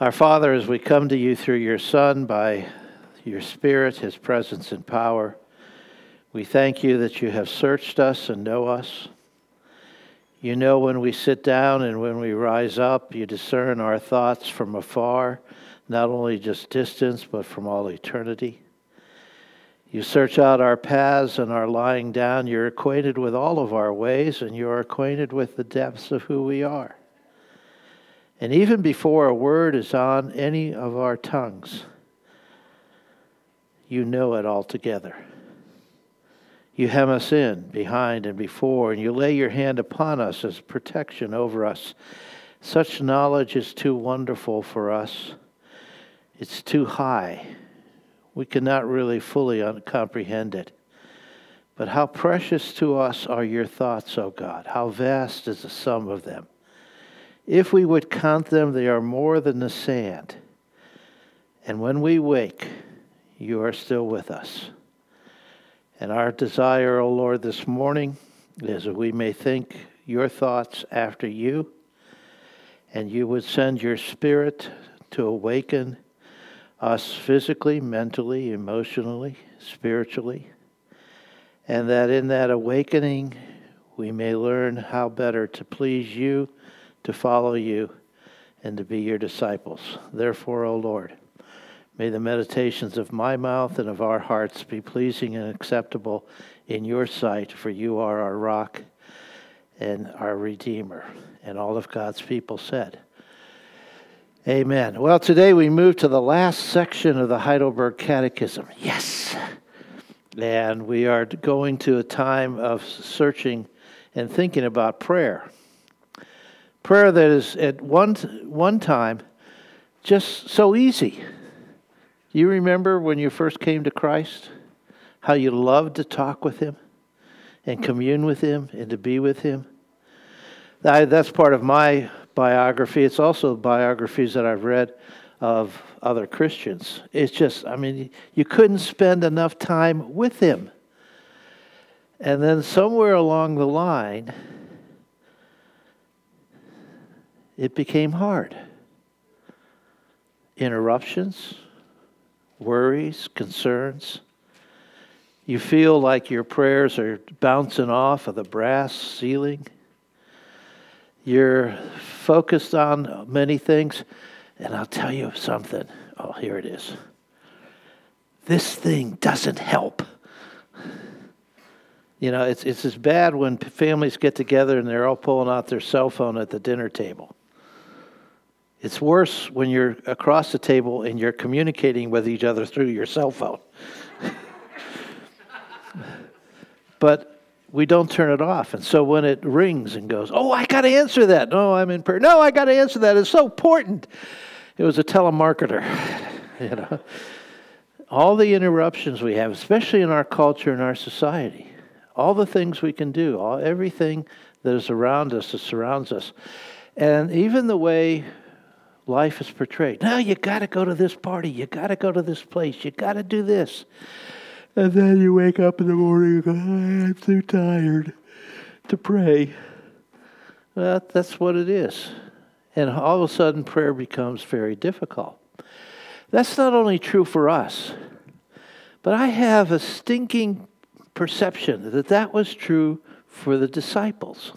Our Father, as we come to you through your Son by your Spirit, his presence and power, we thank you that you have searched us and know us. You know when we sit down and when we rise up, you discern our thoughts from afar, not only just distance, but from all eternity. You search out our paths and our lying down. You're acquainted with all of our ways, and you're acquainted with the depths of who we are. And even before a word is on any of our tongues, you know it altogether. You hem us in behind and before, and you lay your hand upon us as protection over us. Such knowledge is too wonderful for us. It's too high. We cannot really fully comprehend it. But how precious to us are your thoughts, O God. How vast is the sum of them. If we would count them, they are more than the sand. And when we wake, you are still with us. And our desire, O Lord, this morning is that we may think your thoughts after you, and you would send your spirit to awaken us physically, mentally, emotionally, spiritually, and that in that awakening we may learn how better to please you, to follow you, and to be your disciples. Therefore, O Lord, May the meditations of my mouth and of our hearts be pleasing and acceptable in your sight, for you are our rock and our Redeemer. And all of God's people said, Amen. Well, today we move to the last section of the Heidelberg Catechism. Yes! And we are going to a time of searching and thinking about prayer. Prayer that is at one, one time just so easy you remember when you first came to Christ? How you loved to talk with Him and commune with Him and to be with Him? that's part of my biography. It's also biographies that I've read of other Christians. It's just, I mean, you couldn't spend enough time with Him. And then somewhere along the line, it became hard. Interruptions worries, concerns. You feel like your prayers are bouncing off of the brass ceiling. You're focused on many things. And I'll tell you something. Oh, here it is. This thing doesn't help. You know, it's, it's as bad when families get together and they're all pulling out their cell phone at the dinner table. It's worse when you're across the table and you're communicating with each other through your cell phone. but we don't turn it off. And so when it rings and goes, oh, I got to answer that. No, I'm in prayer. No, I got to answer that. It's so important. It was a telemarketer, you know. All the interruptions we have, especially in our culture and our society, all the things we can do, all everything that is around us, that surrounds us, and even the way life is portrayed. Now you got to go to this party. You got to go to this place. You got to do this. And then you wake up in the morning and go, ah, I'm too tired to pray. Well, that's what it is. And all of a sudden, prayer becomes very difficult. That's not only true for us, but I have a stinking perception that that was true for the disciples.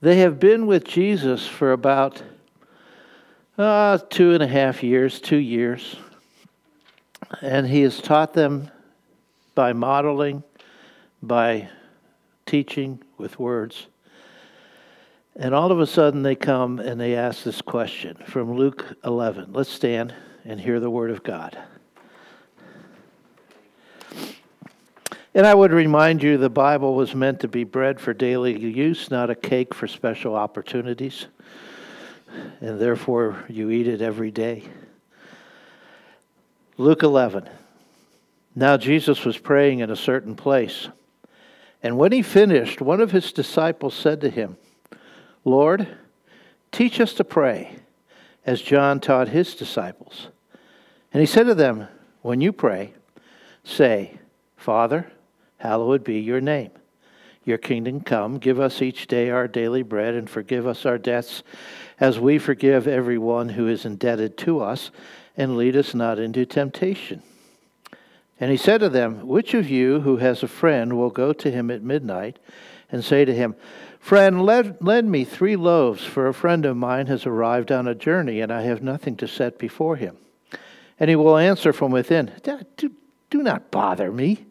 They have been with Jesus for about uh, two and a half years, two years. And he has taught them by modeling, by teaching with words. And all of a sudden they come and they ask this question from Luke 11. Let's stand and hear the word of God. And I would remind you the Bible was meant to be bread for daily use, not a cake for special opportunities and therefore you eat it every day. Luke 11. Now Jesus was praying in a certain place. And when he finished, one of his disciples said to him, Lord, teach us to pray, as John taught his disciples. And he said to them, When you pray, say, Father, hallowed be your name. Your kingdom come. Give us each day our daily bread, and forgive us our debts as we forgive everyone who is indebted to us, and lead us not into temptation. And he said to them, Which of you who has a friend will go to him at midnight and say to him, Friend, lend, lend me three loaves, for a friend of mine has arrived on a journey, and I have nothing to set before him? And he will answer from within, Do, do not bother me.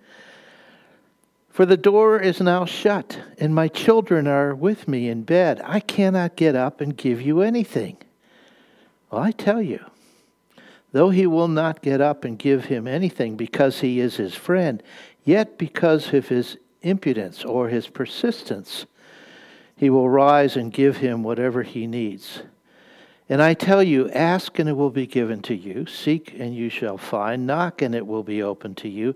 For the door is now shut, and my children are with me in bed. I cannot get up and give you anything. Well, I tell you, though he will not get up and give him anything because he is his friend, yet because of his impudence or his persistence, he will rise and give him whatever he needs. And I tell you, ask and it will be given to you, seek and you shall find, knock and it will be opened to you.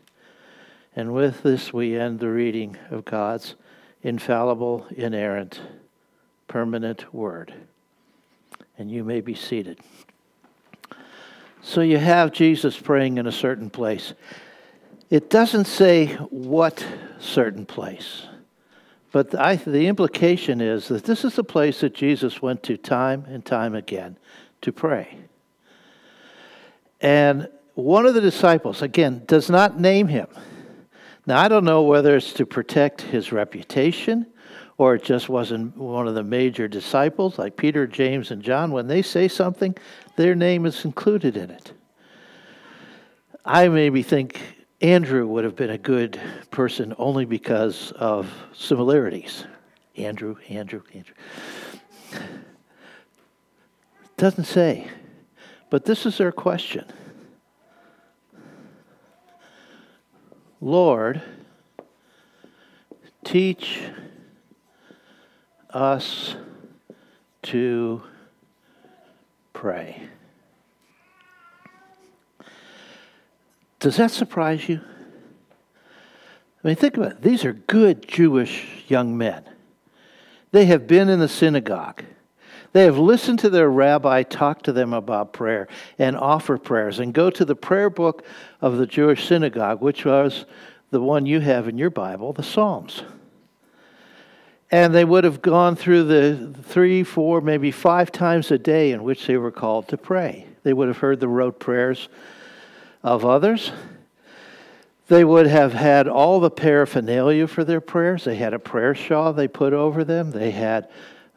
And with this, we end the reading of God's infallible, inerrant, permanent Word. And you may be seated. So you have Jesus praying in a certain place. It doesn't say what certain place. But I, the implication is that this is the place that Jesus went to time and time again to pray. And one of the disciples, again, does not name him. Now, I don't know whether it's to protect his reputation or it just wasn't one of the major disciples like Peter, James, and John. When they say something, their name is included in it. I maybe think Andrew would have been a good person only because of similarities. Andrew, Andrew, Andrew. Doesn't say. But this is their question Lord, teach us to pray. Does that surprise you? I mean, think about it. These are good Jewish young men. They have been in the synagogue. They have listened to their rabbi talk to them about prayer and offer prayers and go to the prayer book of the Jewish synagogue, which was the one you have in your Bible, the Psalms. And they would have gone through the three, four, maybe five times a day in which they were called to pray. They would have heard the rote prayers of others. They would have had all the paraphernalia for their prayers. They had a prayer shawl they put over them. They had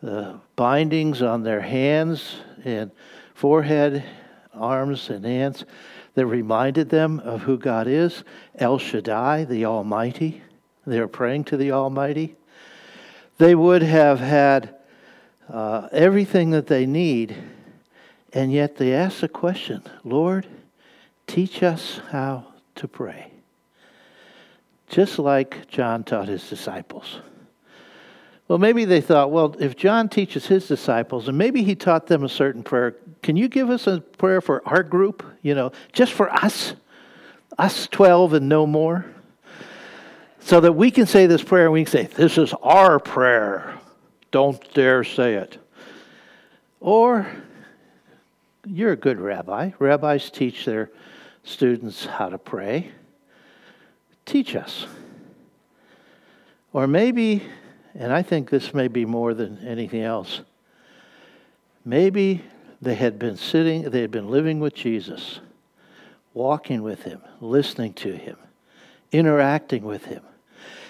the bindings on their hands and forehead, arms, and hands that reminded them of who God is El Shaddai, the Almighty. They were praying to the Almighty. They would have had uh, everything that they need, and yet they ask the question Lord, teach us how to pray. Just like John taught his disciples. Well, maybe they thought, well, if John teaches his disciples, and maybe he taught them a certain prayer, can you give us a prayer for our group? You know, just for us, us 12 and no more? So that we can say this prayer and we can say, this is our prayer. Don't dare say it. Or, you're a good rabbi. Rabbis teach their students how to pray. Teach us. Or maybe and I think this may be more than anything else. Maybe they had been sitting, they had been living with Jesus, walking with him, listening to him, interacting with him,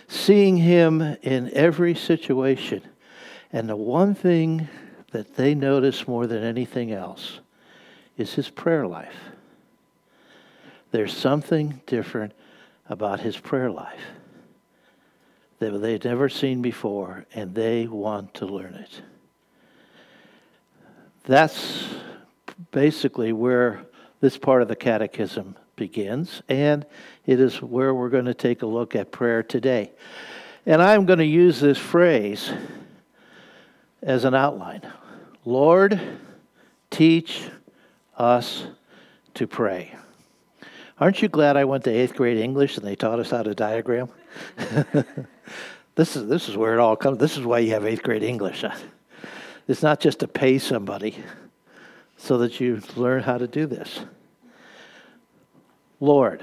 seeing him in every situation. And the one thing that they notice more than anything else is his prayer life. There's something different about his prayer life that they've never seen before, and they want to learn it. That's basically where this part of the catechism begins, and it is where we're going to take a look at prayer today. And I'm going to use this phrase as an outline. Lord, teach us to pray. Aren't you glad I went to eighth grade English and they taught us how to diagram? this, is, this is where it all comes. This is why you have eighth grade English. It's not just to pay somebody so that you learn how to do this. Lord.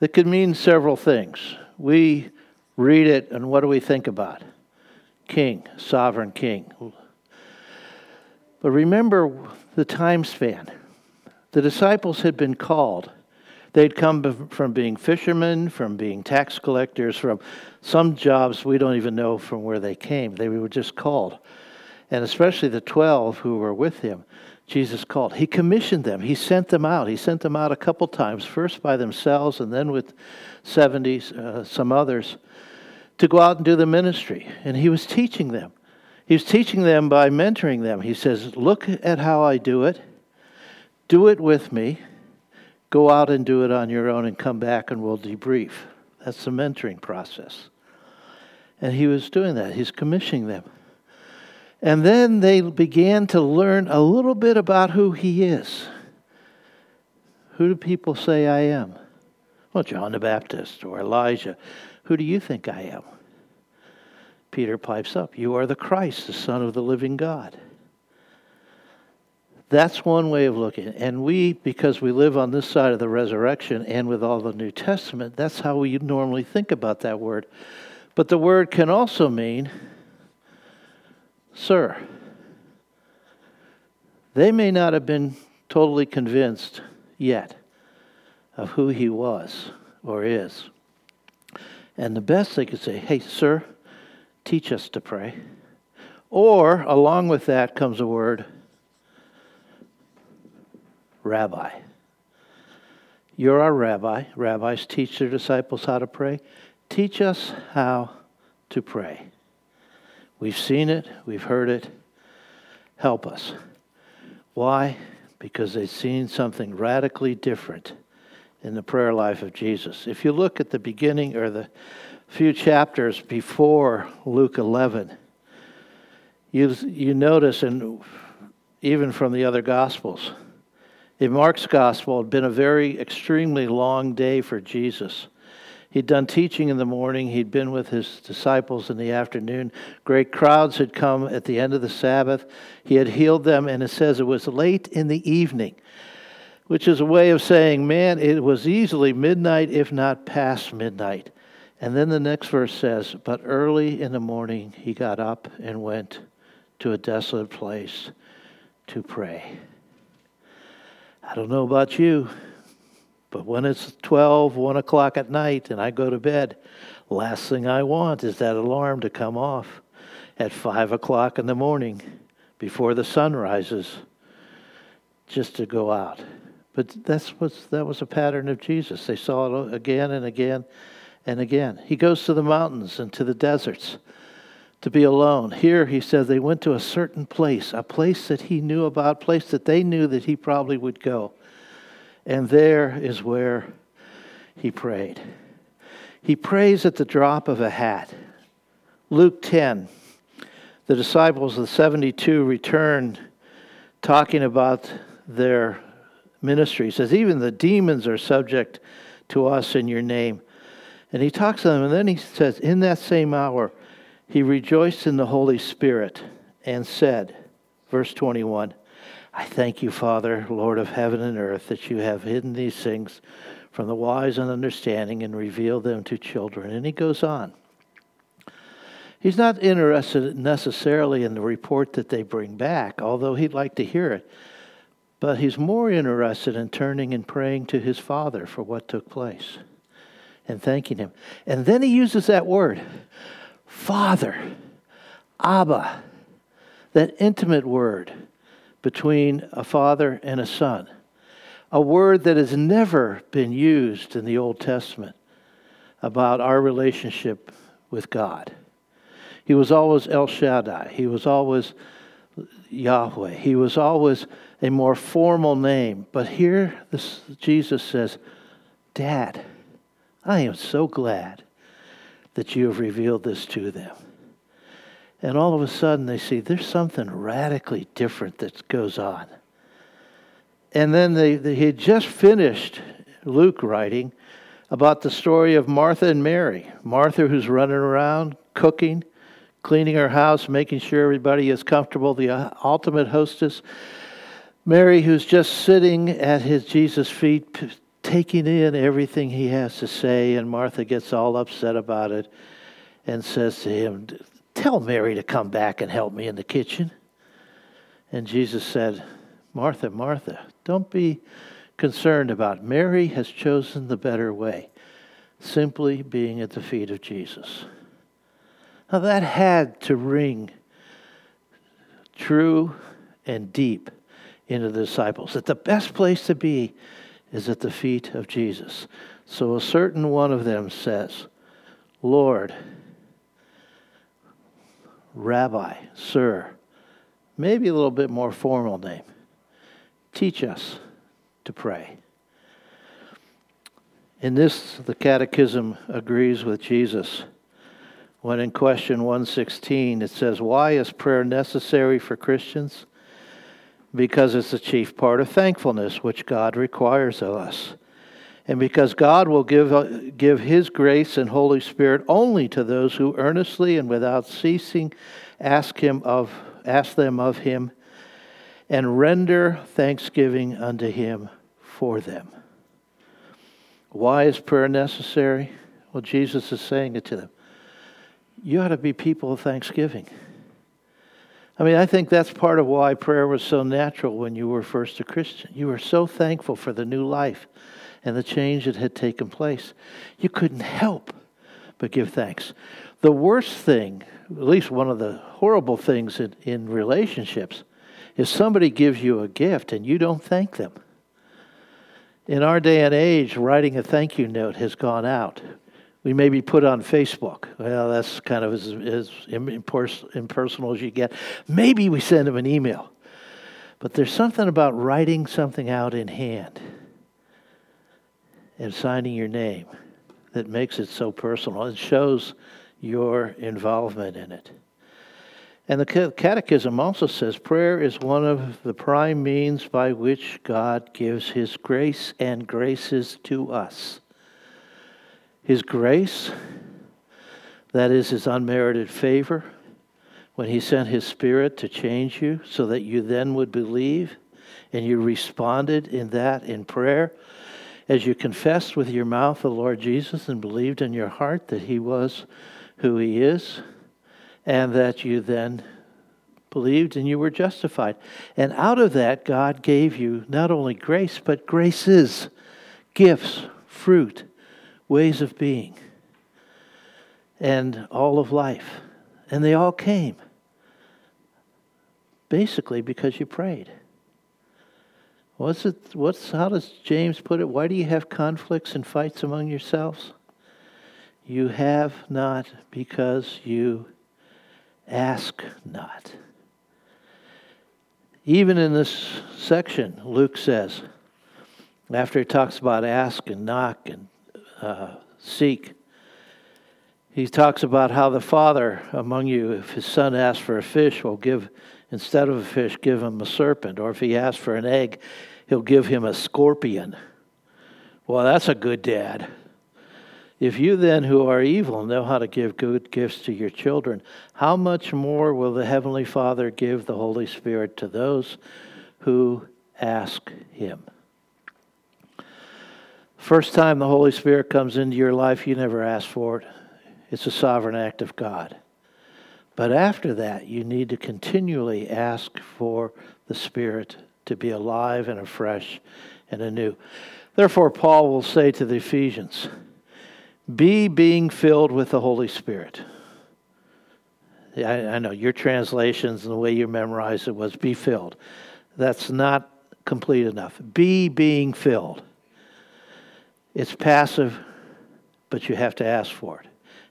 That could mean several things. We read it, and what do we think about? King, sovereign king. But remember the time span. The disciples had been called. They'd come from being fishermen, from being tax collectors, from some jobs we don't even know from where they came. They were just called. And especially the 12 who were with him, Jesus called. He commissioned them. He sent them out. He sent them out a couple times, first by themselves and then with 70, uh, some others, to go out and do the ministry. And he was teaching them. He was teaching them by mentoring them. He says, Look at how I do it, do it with me, go out and do it on your own, and come back and we'll debrief. That's the mentoring process. And he was doing that, he's commissioning them. And then they began to learn a little bit about who he is. Who do people say I am? Well, John the Baptist or Elijah. Who do you think I am? Peter pipes up, You are the Christ, the Son of the living God. That's one way of looking. And we, because we live on this side of the resurrection and with all the New Testament, that's how we normally think about that word. But the word can also mean Sir, they may not have been totally convinced yet of who he was or is. And the best they could say, hey, sir, teach us to pray. Or, along with that comes a word, rabbi. You're our rabbi. Rabbis teach their disciples how to pray. Teach us how to pray. We've seen it, we've heard it. Help us. Why? Because they've seen something radically different in the prayer life of Jesus. If you look at the beginning or the few chapters before Luke 11, you, you notice, and even from the other Gospels, in Mark's Gospel, it had been a very extremely long day for Jesus. He'd done teaching in the morning. He'd been with his disciples in the afternoon. Great crowds had come at the end of the Sabbath. He had healed them, and it says it was late in the evening, which is a way of saying, man, it was easily midnight, if not past midnight. And then the next verse says, But early in the morning he got up and went to a desolate place to pray. I don't know about you. But when it's 12, 1 o'clock at night, and I go to bed, last thing I want is that alarm to come off at 5 o'clock in the morning before the sun rises just to go out. But that's what's, that was a pattern of Jesus. They saw it again and again and again. He goes to the mountains and to the deserts to be alone. Here he says they went to a certain place, a place that he knew about, place that they knew that he probably would go. And there is where he prayed. He prays at the drop of a hat. Luke 10, the disciples of the 72 returned talking about their ministry. He says, Even the demons are subject to us in your name. And he talks to them, and then he says, In that same hour, he rejoiced in the Holy Spirit and said, verse 21, I thank you, Father, Lord of heaven and earth, that you have hidden these things from the wise and understanding and revealed them to children. And he goes on. He's not interested necessarily in the report that they bring back, although he'd like to hear it. But he's more interested in turning and praying to his Father for what took place and thanking him. And then he uses that word, Father, Abba, that intimate word between a father and a son, a word that has never been used in the Old Testament about our relationship with God. He was always El Shaddai, he was always Yahweh, he was always a more formal name. But here this, Jesus says, Dad, I am so glad that you have revealed this to them. And all of a sudden they see there's something radically different that goes on. And then they, they, he had just finished Luke writing about the story of Martha and Mary. Martha, who's running around cooking, cleaning her house, making sure everybody is comfortable, the uh, ultimate hostess. Mary, who's just sitting at his Jesus' feet, taking in everything he has to say, and Martha gets all upset about it and says to him, Tell Mary to come back and help me in the kitchen. And Jesus said, Martha, Martha, don't be concerned about. Mary has chosen the better way, simply being at the feet of Jesus. Now that had to ring true and deep into the disciples that the best place to be is at the feet of Jesus. So a certain one of them says, Lord, Rabbi, Sir, maybe a little bit more formal name, teach us to pray. In this, the Catechism agrees with Jesus. When in question 116, it says, Why is prayer necessary for Christians? Because it's the chief part of thankfulness which God requires of us. And because God will give, uh, give His grace and Holy Spirit only to those who earnestly and without ceasing ask, him of, ask them of Him and render thanksgiving unto Him for them. Why is prayer necessary? Well, Jesus is saying it to them. You ought to be people of thanksgiving. I mean, I think that's part of why prayer was so natural when you were first a Christian. You were so thankful for the new life and the change that had taken place. You couldn't help but give thanks. The worst thing, at least one of the horrible things in, in relationships, is somebody gives you a gift and you don't thank them. In our day and age, writing a thank you note has gone out. We may be put on Facebook. Well, that's kind of as, as impersonal as you get. Maybe we send them an email. But there's something about writing something out in hand and signing your name that makes it so personal. It shows your involvement in it. And the Catechism also says prayer is one of the prime means by which God gives His grace and graces to us. His grace, that is His unmerited favor, when He sent His Spirit to change you so that you then would believe and you responded in that in prayer as you confessed with your mouth the Lord Jesus and believed in your heart that He was who He is and that you then believed and you were justified. And out of that, God gave you not only grace, but graces, gifts, fruit, ways of being, and all of life. And they all came basically because you prayed. What's it, what's, how does James put it? Why do you have conflicts and fights among yourselves? You have not because you ask not. Even in this section, Luke says, after he talks about ask and knock and uh, seek, he talks about how the father among you, if his son asks for a fish, will give, instead of a fish, give him a serpent. Or if he asks for an egg, he'll give him a scorpion. Well, that's a good dad. If you then, who are evil, know how to give good gifts to your children, how much more will the Heavenly Father give the Holy Spirit to those who ask Him? First time the Holy Spirit comes into your life, you never ask for it. It's a sovereign act of God. But after that, you need to continually ask for the Spirit to be alive and afresh and anew. Therefore, Paul will say to the Ephesians, be being filled with the Holy Spirit. I, I know your translations and the way you memorize it was be filled. That's not complete enough. Be being filled. It's passive, but you have to ask for it.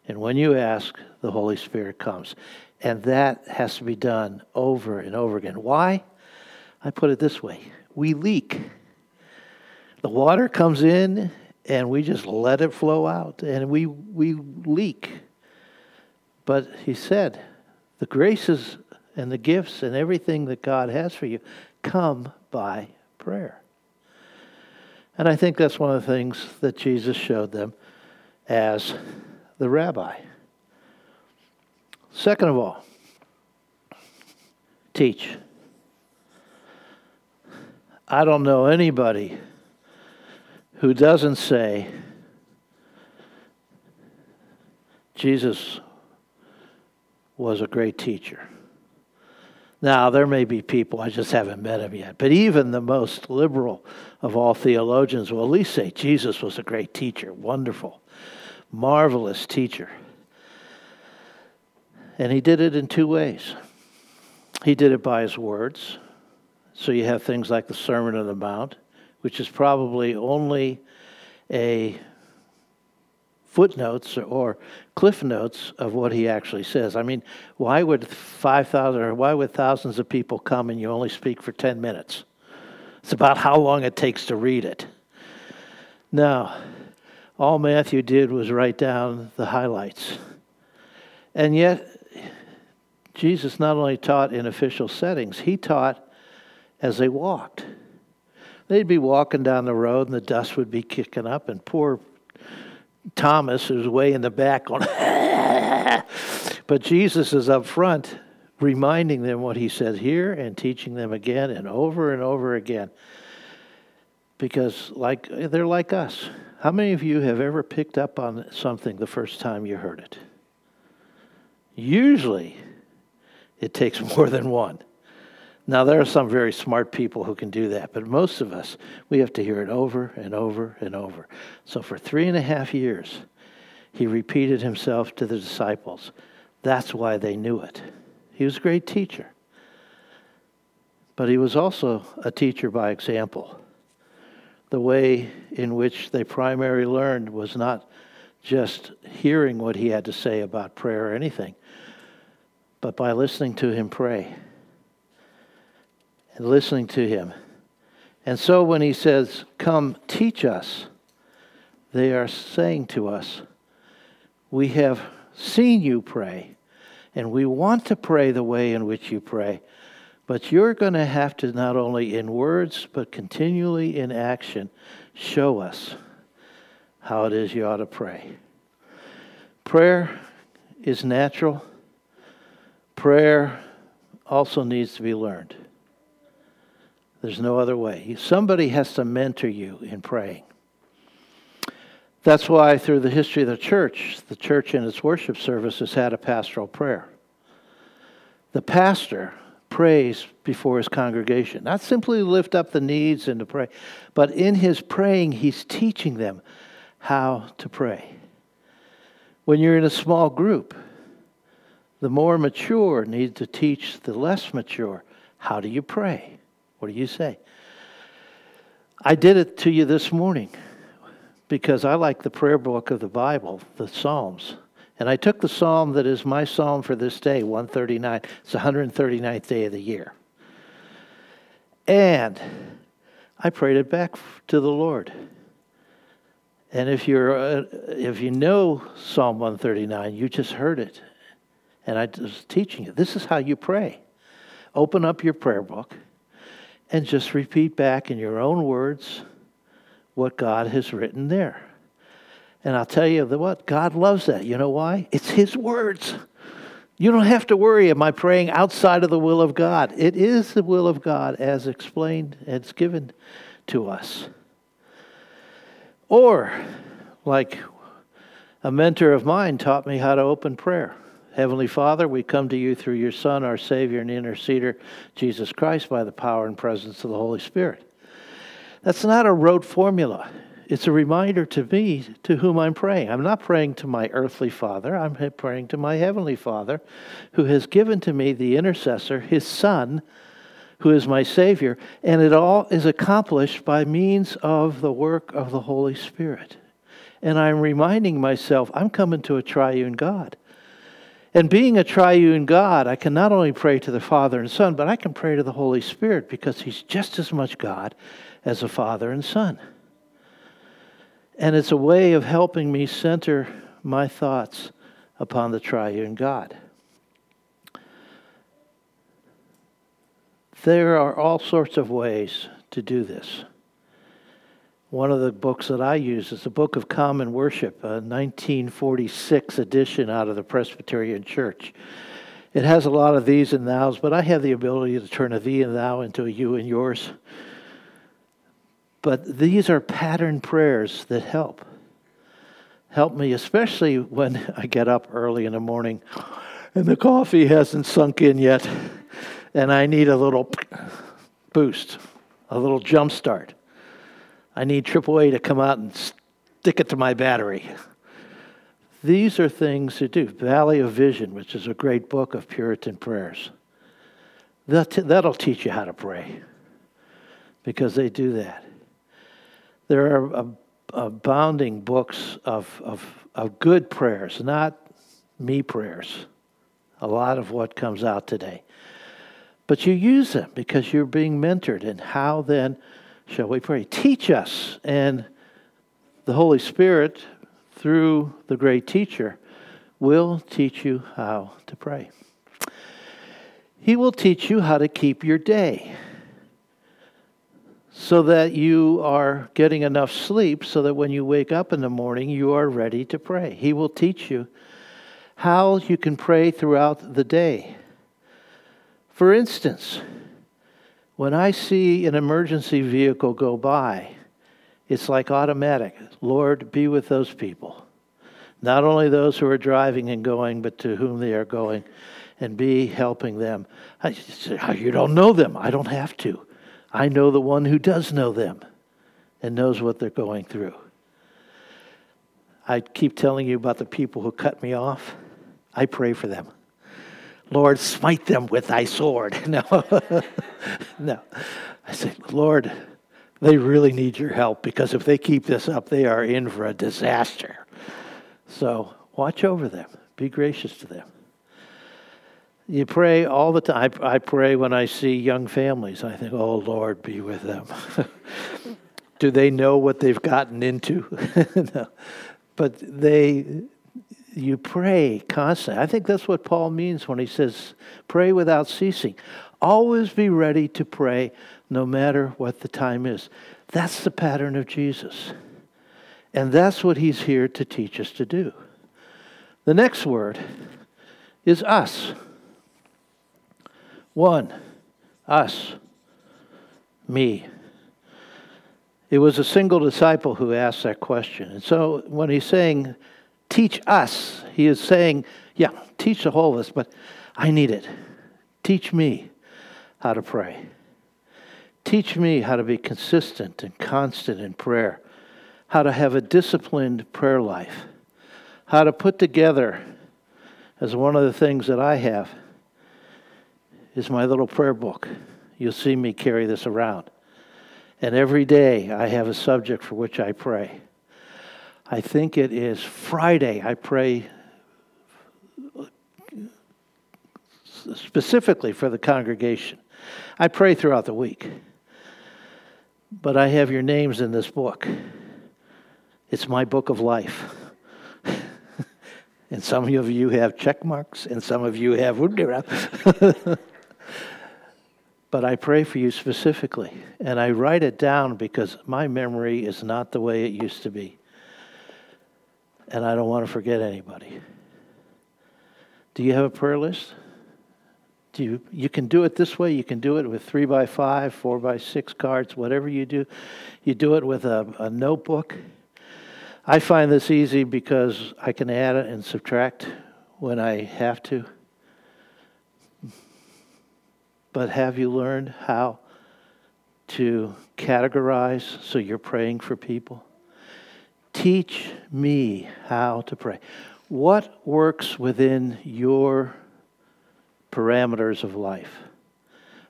And when you ask, the Holy Spirit comes. And that has to be done over and over again. Why? I put it this way we leak. The water comes in and we just let it flow out and we we leak but he said The graces and the gifts and everything that God has for you come by prayer. And I think that's one of the things that Jesus showed them as the rabbi. Second of all, teach. I don't know anybody who doesn't say, Jesus was a great teacher. Now, there may be people, I just haven't met him yet, but even the most liberal of all theologians will at least say Jesus was a great teacher, wonderful, marvelous teacher. And he did it in two ways. He did it by his words. So you have things like the Sermon on the Mount, which is probably only a footnotes or cliff notes of what he actually says. I mean, why would 5,000 or why would thousands of people come and you only speak for 10 minutes? It's about how long it takes to read it. Now, all Matthew did was write down the highlights. And yet, Jesus not only taught in official settings, he taught as they walked. They'd be walking down the road and the dust would be kicking up, and poor Thomas, who's way in the back, going, but Jesus is up front reminding them what he said here and teaching them again and over and over again. Because like they're like us. How many of you have ever picked up on something the first time you heard it? Usually it takes more than one. Now, there are some very smart people who can do that, but most of us, we have to hear it over and over and over. So, for three and a half years, he repeated himself to the disciples. That's why they knew it. He was a great teacher. But he was also a teacher by example. The way in which they primarily learned was not just hearing what he had to say about prayer or anything, but by listening to him pray and listening to him. And so when he says, Come teach us, they are saying to us, We have seen you pray, and we want to pray the way in which you pray. But you're going to have to not only in words, but continually in action, show us how it is you ought to pray. Prayer is natural. Prayer also needs to be learned. There's no other way. Somebody has to mentor you in praying. That's why, through the history of the church, the church in its worship service has had a pastoral prayer. The pastor prays before his congregation, not simply lift up the needs and to pray, but in his praying, he's teaching them how to pray. When you're in a small group, the more mature need to teach the less mature how do you pray? What do you say? I did it to you this morning because I like the prayer book of the Bible, the Psalms. And I took the psalm that is my psalm for this day, 139. It's the 139th day of the year. And I prayed it back to the Lord. And if you're uh, if you know Psalm 139, you just heard it. And I was teaching you. This is how you pray. Open up your prayer book and just repeat back in your own words what God has written there. And I'll tell you what, God loves that. You know why? It's His words. You don't have to worry, am I praying outside of the will of God? It is the will of God as explained, as given to us. Or, like a mentor of mine taught me how to open prayer. Heavenly Father, we come to you through your Son, our Savior and interceder, Jesus Christ, by the power and presence of the Holy Spirit. That's not a rote formula. It's a reminder to me to whom I'm praying. I'm not praying to my earthly Father, I'm praying to my Heavenly Father, who has given to me the intercessor, his Son, who is my Savior, and it all is accomplished by means of the work of the Holy Spirit. And I'm reminding myself, I'm coming to a triune God. And being a triune God, I can not only pray to the Father and Son, but I can pray to the Holy Spirit because He's just as much God as the Father and Son. And it's a way of helping me center my thoughts upon the triune God. There are all sorts of ways to do this. One of the books that I use is the Book of Common Worship, a 1946 edition out of the Presbyterian Church. It has a lot of these and thous, but I have the ability to turn a thee and thou into a you and yours. But these are pattern prayers that help. Help me, especially when I get up early in the morning and the coffee hasn't sunk in yet, and I need a little boost, a little jump start. I need AAA to come out and stick it to my battery. These are things to do. Valley of Vision, which is a great book of Puritan prayers. That, that'll teach you how to pray because they do that. There are abounding books of, of, of good prayers, not me prayers. A lot of what comes out today. But you use them because you're being mentored. And how then shall we pray? Teach us. And the Holy Spirit, through the great teacher, will teach you how to pray. He will teach you how to keep your day so that you are getting enough sleep so that when you wake up in the morning, you are ready to pray. He will teach you how you can pray throughout the day. For instance, when I see an emergency vehicle go by, it's like automatic. Lord, be with those people. Not only those who are driving and going, but to whom they are going, and be helping them. I, say, ah, you don't know them. I don't have to. I know the one who does know them and knows what they're going through. I keep telling you about the people who cut me off. I pray for them. Lord, smite them with thy sword. No, no. I say, Lord, they really need your help because if they keep this up, they are in for a disaster. So watch over them, be gracious to them. You pray all the time. I, I pray when I see young families. I think, oh, Lord, be with them. Do they know what they've gotten into? no. But they, you pray constantly. I think that's what Paul means when he says, pray without ceasing. Always be ready to pray no matter what the time is. That's the pattern of Jesus. And that's what he's here to teach us to do. The next word is us. One, us, me. It was a single disciple who asked that question. And so when he's saying, teach us, he is saying, yeah, teach the whole of us, but I need it. Teach me how to pray. Teach me how to be consistent and constant in prayer, how to have a disciplined prayer life, how to put together, as one of the things that I have, is my little prayer book. You'll see me carry this around. And every day I have a subject for which I pray. I think it is Friday. I pray specifically for the congregation. I pray throughout the week. But I have your names in this book. It's my book of life. and some of you have check marks, and some of you have. but I pray for you specifically. And I write it down because my memory is not the way it used to be. And I don't want to forget anybody. Do you have a prayer list? Do you, you can do it this way. You can do it with three by five, four by six cards, whatever you do. You do it with a, a notebook. I find this easy because I can add it and subtract when I have to. But have you learned how to categorize so you're praying for people? Teach me how to pray. What works within your parameters of life,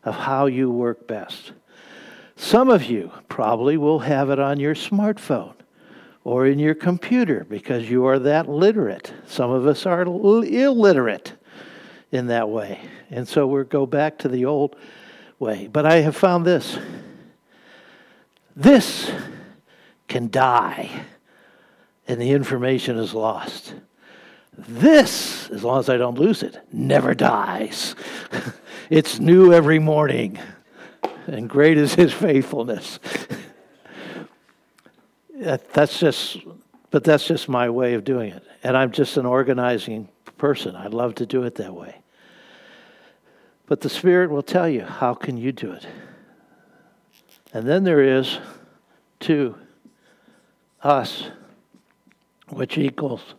of how you work best? Some of you probably will have it on your smartphone or in your computer because you are that literate. Some of us are illiterate in that way. And so we go back to the old way. But I have found this this can die, and the information is lost. This, as long as I don't lose it, never dies. it's new every morning. and great is his faithfulness. that's just, but that's just my way of doing it. And I'm just an organizing person. I love to do it that way. But the Spirit will tell you, how can you do it? And then there is to us, which equals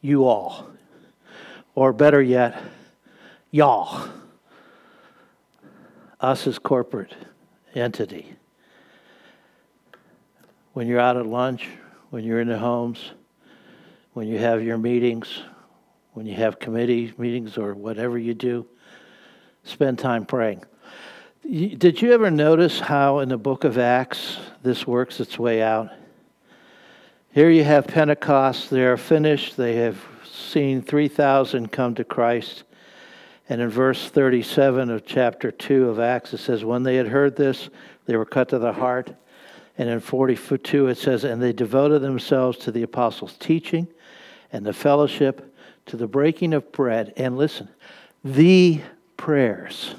you all. Or better yet, y'all. Us as corporate entity. When you're out at lunch, when you're in the homes, when you have your meetings, when you have committee meetings or whatever you do, spend time praying. Did you ever notice how in the book of Acts this works its way out? Here you have Pentecost, they are finished, they have seen 3,000 come to Christ. And in verse 37 of chapter 2 of Acts, it says, When they had heard this, they were cut to the heart. And in 42, it says, And they devoted themselves to the apostles' teaching and the fellowship, to the breaking of bread. And listen, the prayers.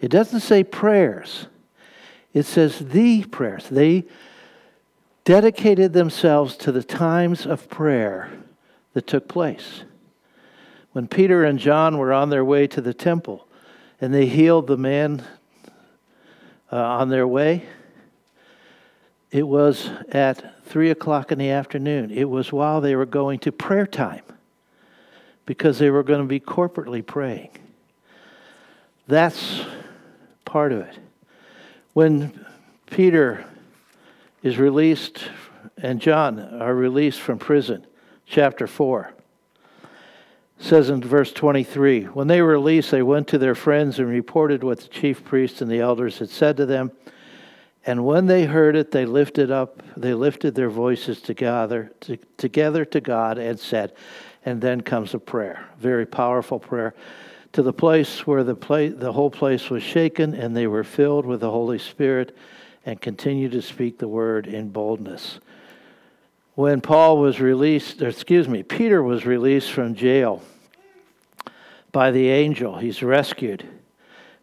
It doesn't say prayers, it says the prayers. They dedicated themselves to the times of prayer that took place. When Peter and John were on their way to the temple and they healed the man uh, on their way, it was at 3 o'clock in the afternoon. It was while they were going to prayer time because they were going to be corporately praying. That's part of it. When Peter is released and John are released from prison, chapter 4 says in verse 23 When they were released, they went to their friends and reported what the chief priests and the elders had said to them. And when they heard it, they lifted up, they lifted their voices together, to, together to God and said, and then comes a prayer, very powerful prayer to the place where the, place, the whole place was shaken, and they were filled with the Holy Spirit and continue to speak the word in boldness. When Paul was released, excuse me, Peter was released from jail by the angel, he's rescued.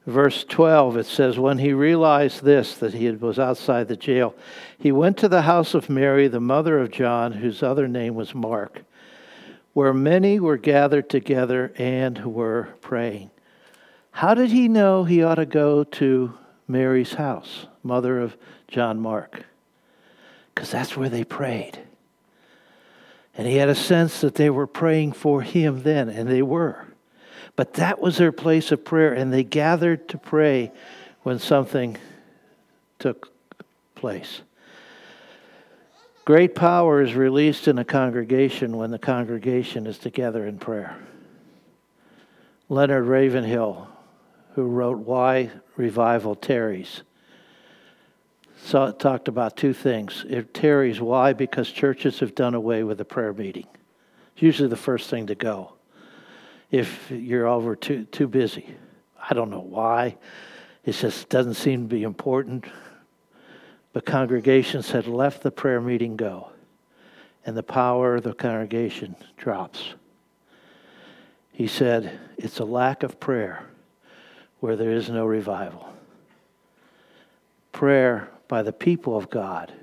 Verse 12, it says, When he realized this, that he was outside the jail, he went to the house of Mary, the mother of John, whose other name was Mark where many were gathered together and were praying. How did he know he ought to go to Mary's house, mother of John Mark? Because that's where they prayed. And he had a sense that they were praying for him then, and they were. But that was their place of prayer, and they gathered to pray when something took place. Great power is released in a congregation when the congregation is together in prayer. Leonard Ravenhill, who wrote Why Revival Tarries, saw, talked about two things. It tarries, why? Because churches have done away with the prayer meeting. It's usually the first thing to go if you're over too, too busy. I don't know why. It just doesn't seem to be important. But congregations had left the prayer meeting go, and the power of the congregation drops. He said, It's a lack of prayer where there is no revival. Prayer by the people of God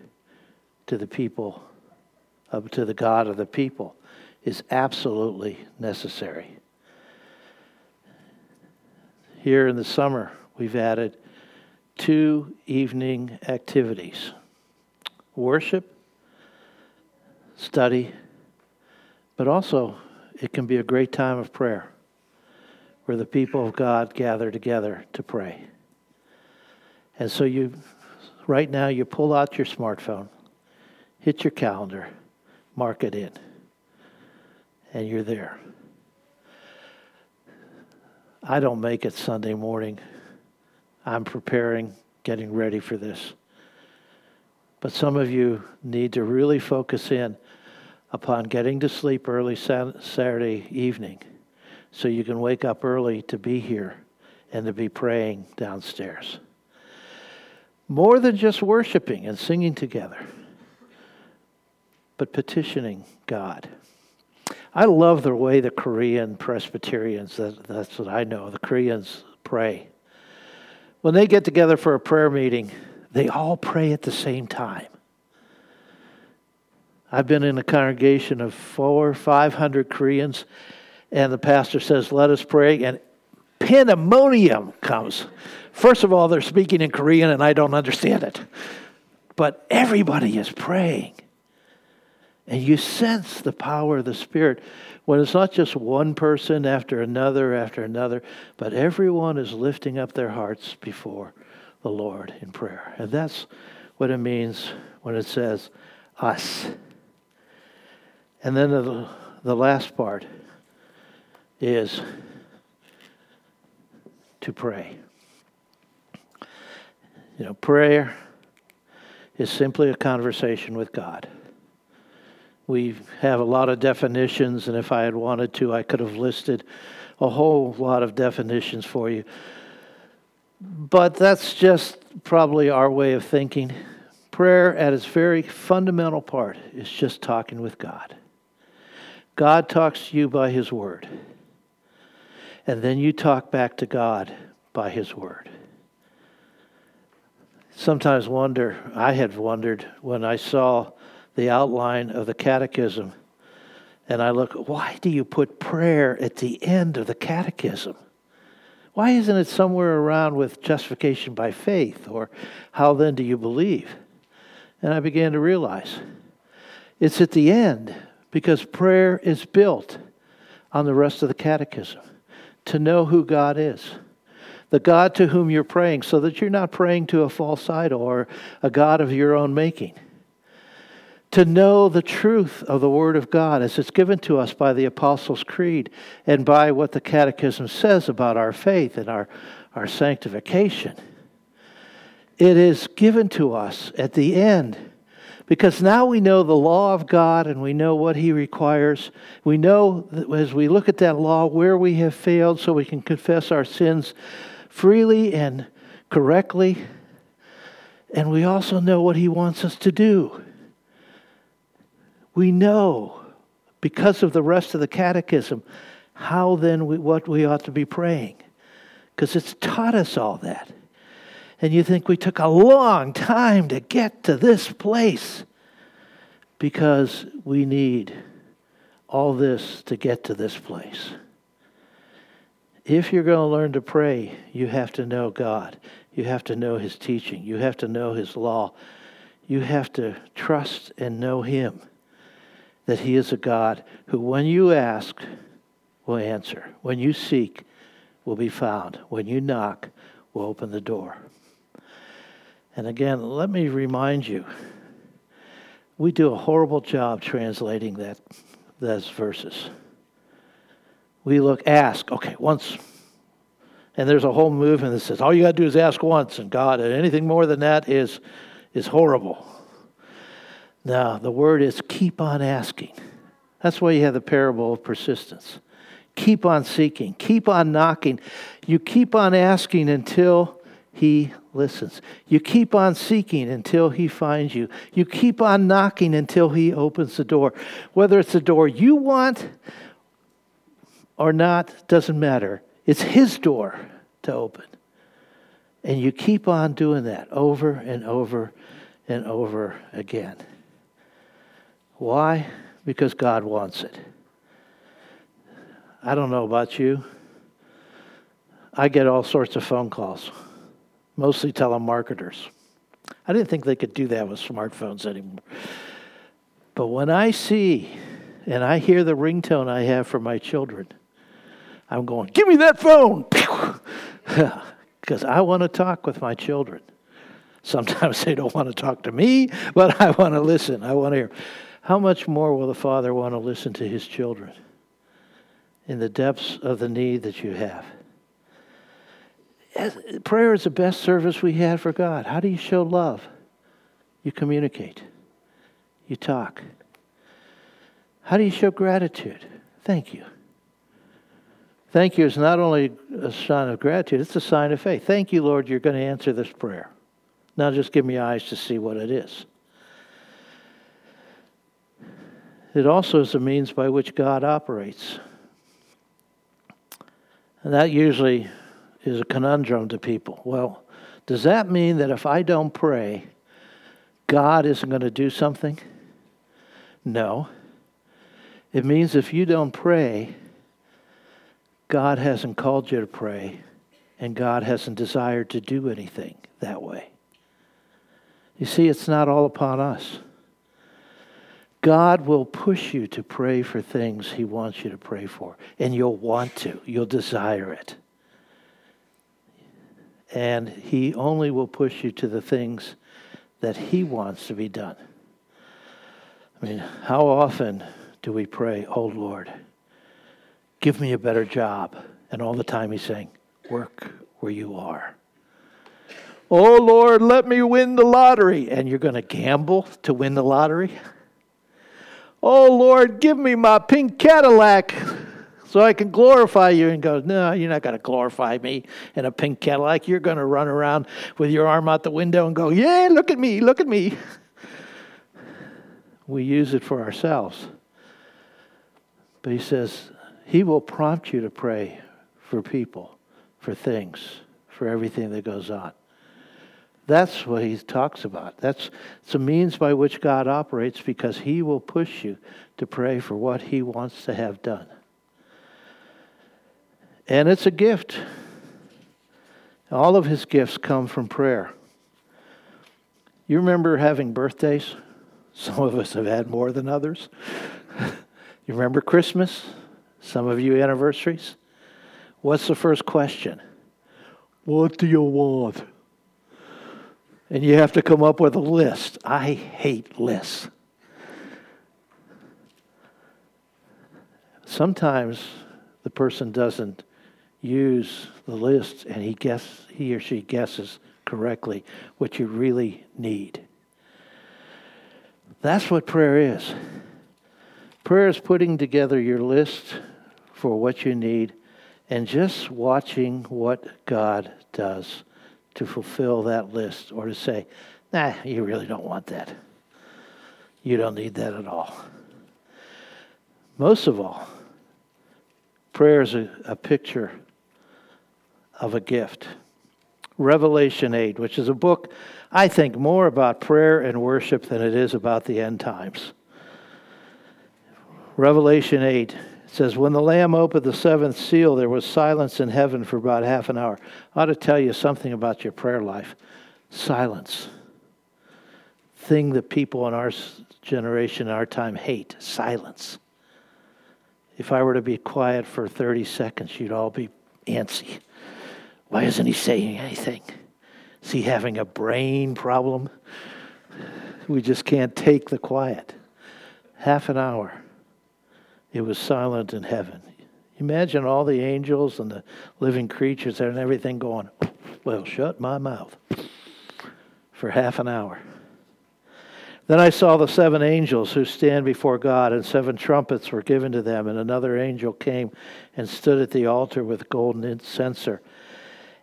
to the people, of, to the God of the people, is absolutely necessary. Here in the summer, we've added two evening activities worship, study, but also it can be a great time of prayer where the people of God gather together to pray. And so you, right now, you pull out your smartphone, hit your calendar, mark it in, and you're there. I don't make it Sunday morning. I'm preparing, getting ready for this. But some of you need to really focus in upon getting to sleep early Saturday evening so you can wake up early to be here and to be praying downstairs. More than just worshiping and singing together, but petitioning God. I love the way the Korean Presbyterians, that, that's what I know, the Koreans pray. when they get together for a prayer meeting, they all pray at the same time. I've been in a congregation of four, or five hundred Koreans, and the pastor says, Let us pray, and pandemonium comes. First of all, they're speaking in Korean, and I don't understand it. But everybody is praying. And you sense the power of the Spirit when it's not just one person after another after another, but everyone is lifting up their hearts before the Lord in prayer. And that's what it means when it says us. And then the, the last part is to pray. You know, prayer is simply a conversation with God. We have a lot of definitions, and if I had wanted to, I could have listed a whole lot of definitions for you. But that's just probably our way of thinking. Prayer, at its very fundamental part, is just talking with God. God talks to you by His Word, and then you talk back to God by His Word. Sometimes wonder, I had wondered when I saw the outline of the catechism and I look, why do you put prayer at the end of the catechism? Why isn't it somewhere around with justification by faith or how then do you believe? And I began to realize it's at the end because prayer is built on the rest of the catechism to know who God is. The God to whom you're praying, so that you're not praying to a false idol or a God of your own making. To know the truth of the Word of God as it's given to us by the Apostles' Creed and by what the Catechism says about our faith and our, our sanctification. It is given to us at the end because now we know the law of God and we know what He requires. We know as we look at that law where we have failed so we can confess our sins freely and correctly. And we also know what He wants us to do. We know, because of the rest of the catechism, how then we, what we ought to be praying. Because it's taught us all that and you think we took a long time to get to this place because we need all this to get to this place. If you're going to learn to pray, you have to know God. You have to know His teaching. You have to know His law. You have to trust and know Him that He is a God who, when you ask, will answer. When you seek, will be found. When you knock, will open the door. And again, let me remind you, we do a horrible job translating that those verses. We look, ask, okay, once. And there's a whole movement that says all you got to do is ask once, and God, and anything more than that is, is horrible. Now, the word is keep on asking. That's why you have the parable of persistence. Keep on seeking, keep on knocking. You keep on asking until he listens. You keep on seeking until he finds you. You keep on knocking until he opens the door. Whether it's the door you want or not doesn't matter. It's his door to open. And you keep on doing that over and over and over again. Why? Because God wants it. I don't know about you. I get all sorts of phone calls mostly telemarketers. I didn't think they could do that with smartphones anymore. But when I see and I hear the ringtone I have for my children, I'm going, give me that phone! Because I want to talk with my children. Sometimes they don't want to talk to me, but I want to listen. I want to hear. How much more will the Father want to listen to his children in the depths of the need that you have? Prayer is the best service we have for God. How do you show love? You communicate, you talk. How do you show gratitude? Thank you. Thank you is not only a sign of gratitude, it's a sign of faith. Thank you, Lord, you're going to answer this prayer. Now just give me eyes to see what it is. It also is a means by which God operates. And that usually is a conundrum to people. Well, Does that mean that if I don't pray, God isn't going to do something? No. It means if you don't pray, God hasn't called you to pray, and God hasn't desired to do anything that way. You see, it's not all upon us. God will push you to pray for things He wants you to pray for, and you'll want to, you'll desire it. And He only will push you to the things that He wants to be done. I mean, how often do we pray, Oh Lord, give me a better job? And all the time He's saying, Work where you are. Oh Lord, let me win the lottery. And you're going to gamble to win the lottery? Oh Lord, give me my pink Cadillac so I can glorify you. And goes, No, you're not going to glorify me in a pink Cadillac. You're going to run around with your arm out the window and go, Yeah, look at me, look at me. We use it for ourselves. But he says, He will prompt you to pray for people, for things, for everything that goes on. That's what he talks about. That's it's a means by which God operates because he will push you to pray for what he wants to have done. And it's a gift. All of his gifts come from prayer. You remember having birthdays? Some of us have had more than others. you remember Christmas? Some of you anniversaries? What's the first question? What do you want? and you have to come up with a list. I hate lists. Sometimes the person doesn't use the list and he guess he or she guesses correctly what you really need. That's what prayer is. Prayer is putting together your list for what you need and just watching what God does to fulfill that list or to say, nah, you really don't want that. You don't need that at all. Most of all, prayer is a, a picture of a gift. Revelation 8, which is a book I think more about prayer and worship than it is about the end times. Revelation 8 says, When the Lamb opened the seventh seal, there was silence in heaven for about half an hour. I ought to tell you something about your prayer life. Silence. Thing that people in our generation, our time, hate silence. If I were to be quiet for 30 seconds, you'd all be antsy. Why isn't he saying anything? Is he having a brain problem? We just can't take the quiet. Half an hour it was silent in heaven. Imagine all the angels and the living creatures and everything going, well, shut my mouth for half an hour. Then I saw the seven angels who stand before God, and seven trumpets were given to them, and another angel came and stood at the altar with golden censer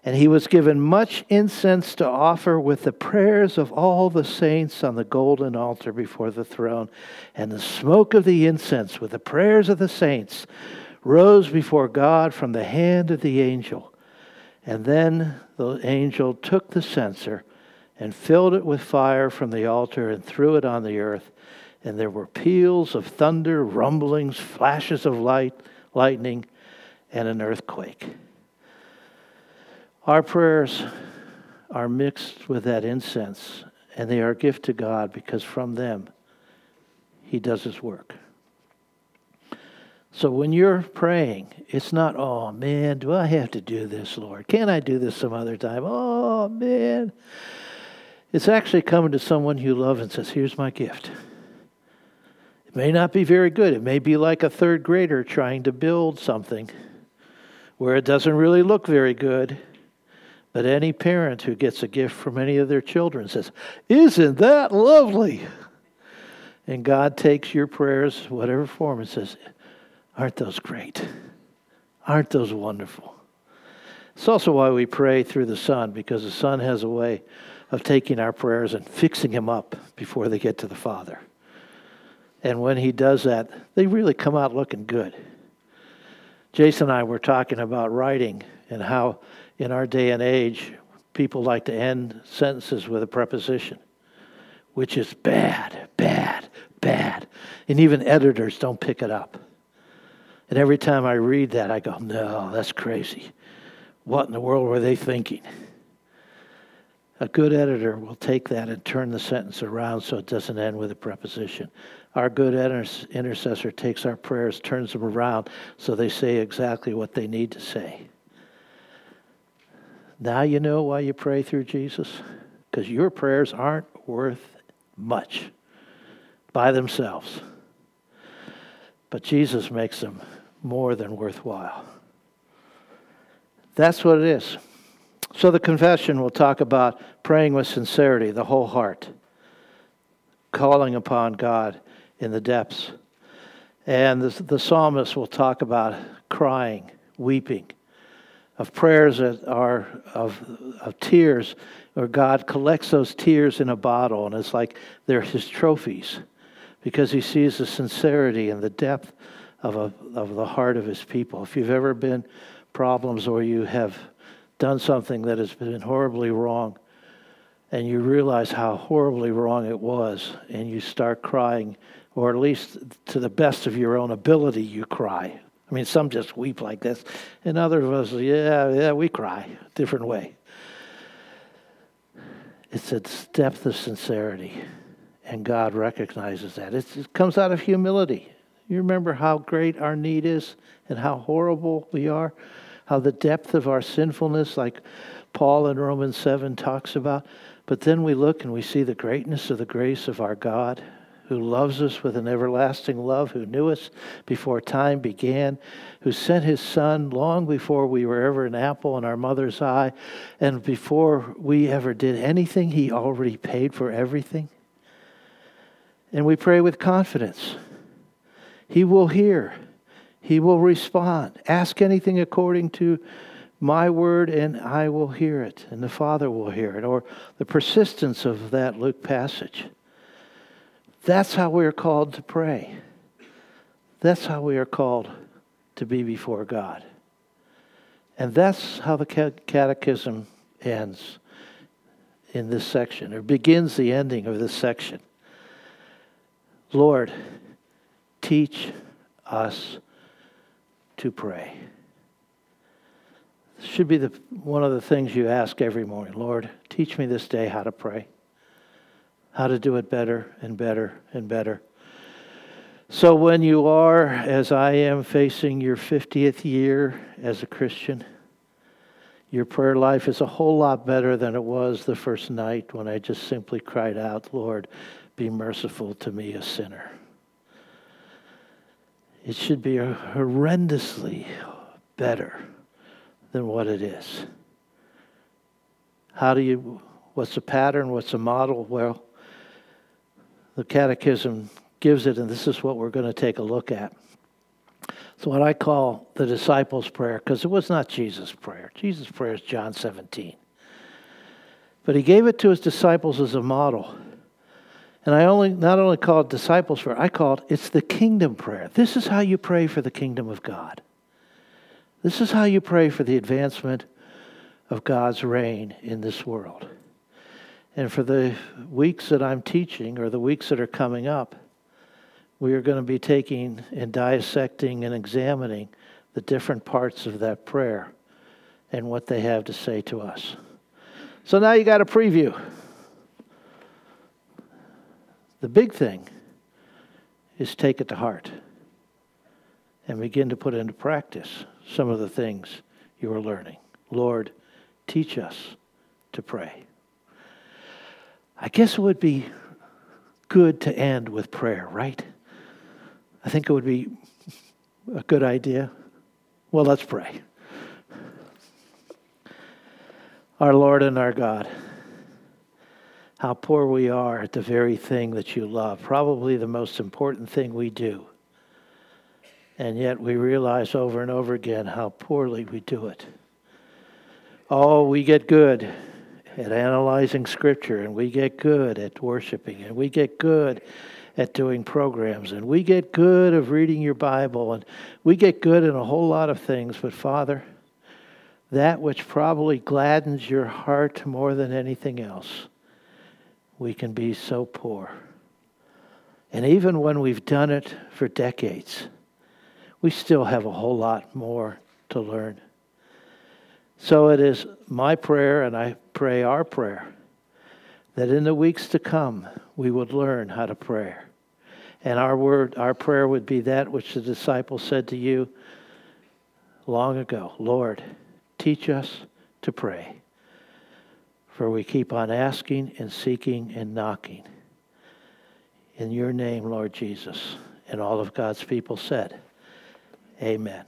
and he was given much incense to offer with the prayers of all the saints on the golden altar before the throne. And the smoke of the incense with the prayers of the saints rose before God from the hand of the angel. And then the angel took the censer and filled it with fire from the altar and threw it on the earth. And there were peals of thunder, rumblings, flashes of light, lightning, and an earthquake. Our prayers are mixed with that incense, and they are a gift to God because from them, He does His work. So when you're praying, it's not, oh man, do I have to do this, Lord? Can't I do this some other time? Oh man. It's actually coming to someone you love and says, here's my gift. It may not be very good. It may be like a third grader trying to build something where it doesn't really look very good. But any parent who gets a gift from any of their children says, Isn't that lovely? And God takes your prayers, whatever form, and says, Aren't those great? Aren't those wonderful? It's also why we pray through the Son, because the Son has a way of taking our prayers and fixing them up before they get to the Father. And when He does that, they really come out looking good. Jason and I were talking about writing and how in our day and age, people like to end sentences with a preposition, which is bad, bad, bad. And even editors don't pick it up. And every time I read that, I go, no, that's crazy. What in the world were they thinking? A good editor will take that and turn the sentence around so it doesn't end with a preposition. Our good intercessor takes our prayers, turns them around so they say exactly what they need to say. Now you know why you pray through Jesus? Because your prayers aren't worth much by themselves. But Jesus makes them more than worthwhile. That's what it is. So the confession will talk about praying with sincerity, the whole heart, calling upon God in the depths. And the, the psalmist will talk about crying, weeping, of prayers that are of, of tears, where God collects those tears in a bottle, and it's like they're his trophies because he sees the sincerity and the depth of, a, of the heart of his people. If you've ever been problems or you have done something that has been horribly wrong, and you realize how horribly wrong it was, and you start crying, or at least to the best of your own ability, you cry. I mean, some just weep like this, and others of us, yeah, yeah, we cry, different way. It's a depth of sincerity, and God recognizes that. It's, it comes out of humility. You remember how great our need is and how horrible we are? How the depth of our sinfulness, like Paul in Romans 7 talks about. But then we look and we see the greatness of the grace of our God who loves us with an everlasting love, who knew us before time began, who sent his Son long before we were ever an apple in our mother's eye, and before we ever did anything, he already paid for everything. And we pray with confidence he will hear, He will respond. Ask anything according to my word, and I will hear it, and the Father will hear it. Or the persistence of that Luke passage. That's how we are called to pray. That's how we are called to be before God. And that's how the catechism ends in this section, or begins the ending of this section. Lord, Teach us to pray. This should be the, one of the things you ask every morning. Lord, teach me this day how to pray, how to do it better and better and better. So, when you are, as I am, facing your 50th year as a Christian, your prayer life is a whole lot better than it was the first night when I just simply cried out, Lord, be merciful to me, a sinner it should be horrendously better than what it is. How do you, what's the pattern? What's the model? Well, the Catechism gives it, and this is what we're going to take a look at. It's what I call the disciples' prayer, because it was not Jesus' prayer. Jesus' prayer is John 17. But he gave it to his disciples as a model. And I only not only call it disciples prayer, I call it it's the kingdom prayer. This is how you pray for the kingdom of God. This is how you pray for the advancement of God's reign in this world. And for the weeks that I'm teaching, or the weeks that are coming up, we are going to be taking and dissecting and examining the different parts of that prayer and what they have to say to us. So now you got a preview. The big thing is take it to heart and begin to put into practice some of the things you are learning. Lord, teach us to pray. I guess it would be good to end with prayer, right? I think it would be a good idea. Well, let's pray. Our Lord and our God how poor we are at the very thing that you love, probably the most important thing we do. And yet we realize over and over again how poorly we do it. Oh, we get good at analyzing Scripture, and we get good at worshiping, and we get good at doing programs, and we get good of reading your Bible, and we get good in a whole lot of things. But Father, that which probably gladdens your heart more than anything else, we can be so poor. And even when we've done it for decades, we still have a whole lot more to learn. So it is my prayer, and I pray our prayer, that in the weeks to come we would learn how to pray. And our word, our prayer would be that which the disciples said to you long ago Lord, teach us to pray. For we keep on asking and seeking and knocking. In your name, Lord Jesus. And all of God's people said, Amen.